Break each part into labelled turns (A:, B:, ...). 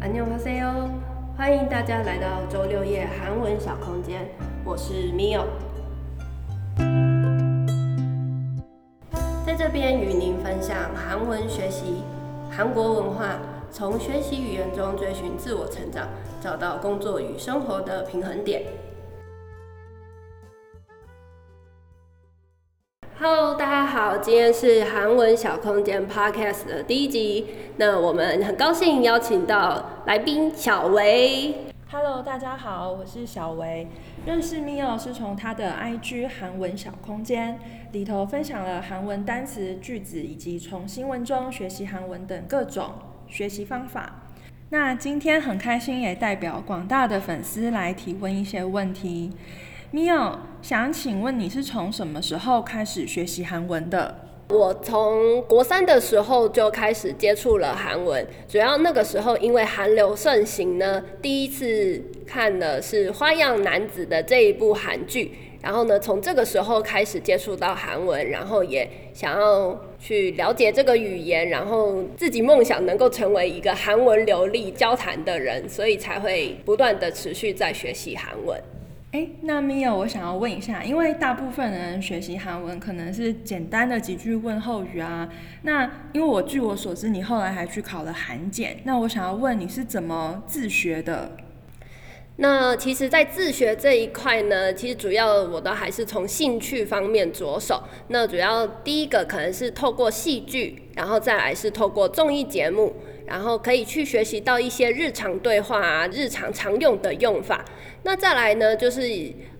A: 안녕하세요，欢迎大家来到周六夜韩文小空间，我是 Mio，在这边与您分享韩文学习、韩国文化，从学习语言中追寻自我成长，找到工作与生活的平衡点。 Hello，大家好，今天是韩文小空间 Podcast 的第一集。那我们很高兴邀请到来宾小维。
B: Hello，大家好，我是小维。认识 Mio 是从他的 IG 韩文小空间里头分享了韩文单词、句子，以及从新闻中学习韩文等各种学习方法。那今天很开心，也代表广大的粉丝来提问一些问题。Mio，想请问你是从什么时候开始学习韩文的？
A: 我从国三的时候就开始接触了韩文，主要那个时候因为韩流盛行呢，第一次看的是《花样男子》的这一部韩剧，然后呢，从这个时候开始接触到韩文，然后也想要去了解这个语言，然后自己梦想能够成为一个韩文流利交谈的人，所以才会不断的持续在学习韩文。
B: 哎，那 Mio，我想要问一下，因为大部分人学习韩文可能是简单的几句问候语啊。那因为我据我所知，你后来还去考了韩检，那我想要问你是怎么自学的？
A: 那其实，在自学这一块呢，其实主要我都还是从兴趣方面着手。那主要第一个可能是透过戏剧，然后再来是透过综艺节目，然后可以去学习到一些日常对话啊、日常常用的用法。那再来呢，就是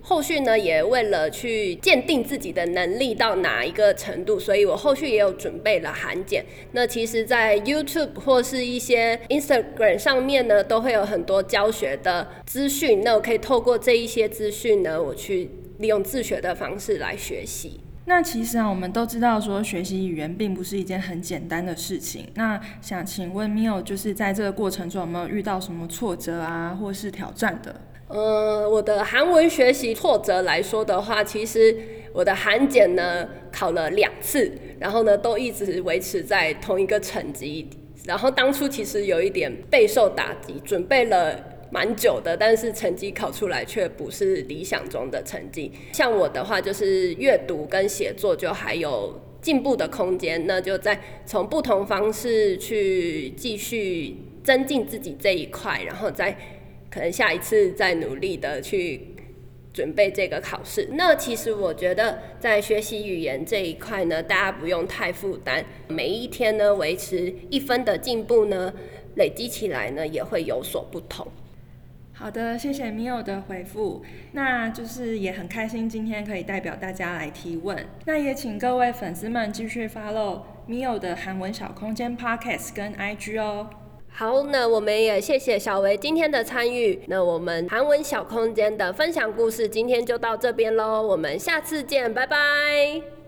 A: 后续呢，也为了去鉴定自己的能力到哪一个程度，所以我后续也有准备了函检。那其实，在 YouTube 或是一些 Instagram 上面呢，都会有很多教学的资讯。那我可以透过这一些资讯呢，我去利用自学的方式来学习。
B: 那其实啊，我们都知道说学习语言并不是一件很简单的事情。那想请问 Mio，就是在这个过程中有没有遇到什么挫折啊，或是挑战的？
A: 呃，我的韩文学习挫折来说的话，其实我的韩检呢考了两次，然后呢都一直维持在同一个成绩。然后当初其实有一点备受打击，准备了蛮久的，但是成绩考出来却不是理想中的成绩。像我的话，就是阅读跟写作就还有进步的空间，那就在从不同方式去继续增进自己这一块，然后再。可能下一次再努力的去准备这个考试。那其实我觉得在学习语言这一块呢，大家不用太负担，每一天呢维持一分的进步呢，累积起来呢也会有所不同。
B: 好的，谢谢 Mio 的回复。那就是也很开心今天可以代表大家来提问。那也请各位粉丝们继续 follow Mio 的韩文小空间 Podcast 跟 IG 哦。
A: 好，那我们也谢谢小维今天的参与。那我们韩文小空间的分享故事今天就到这边喽，我们下次见，拜拜。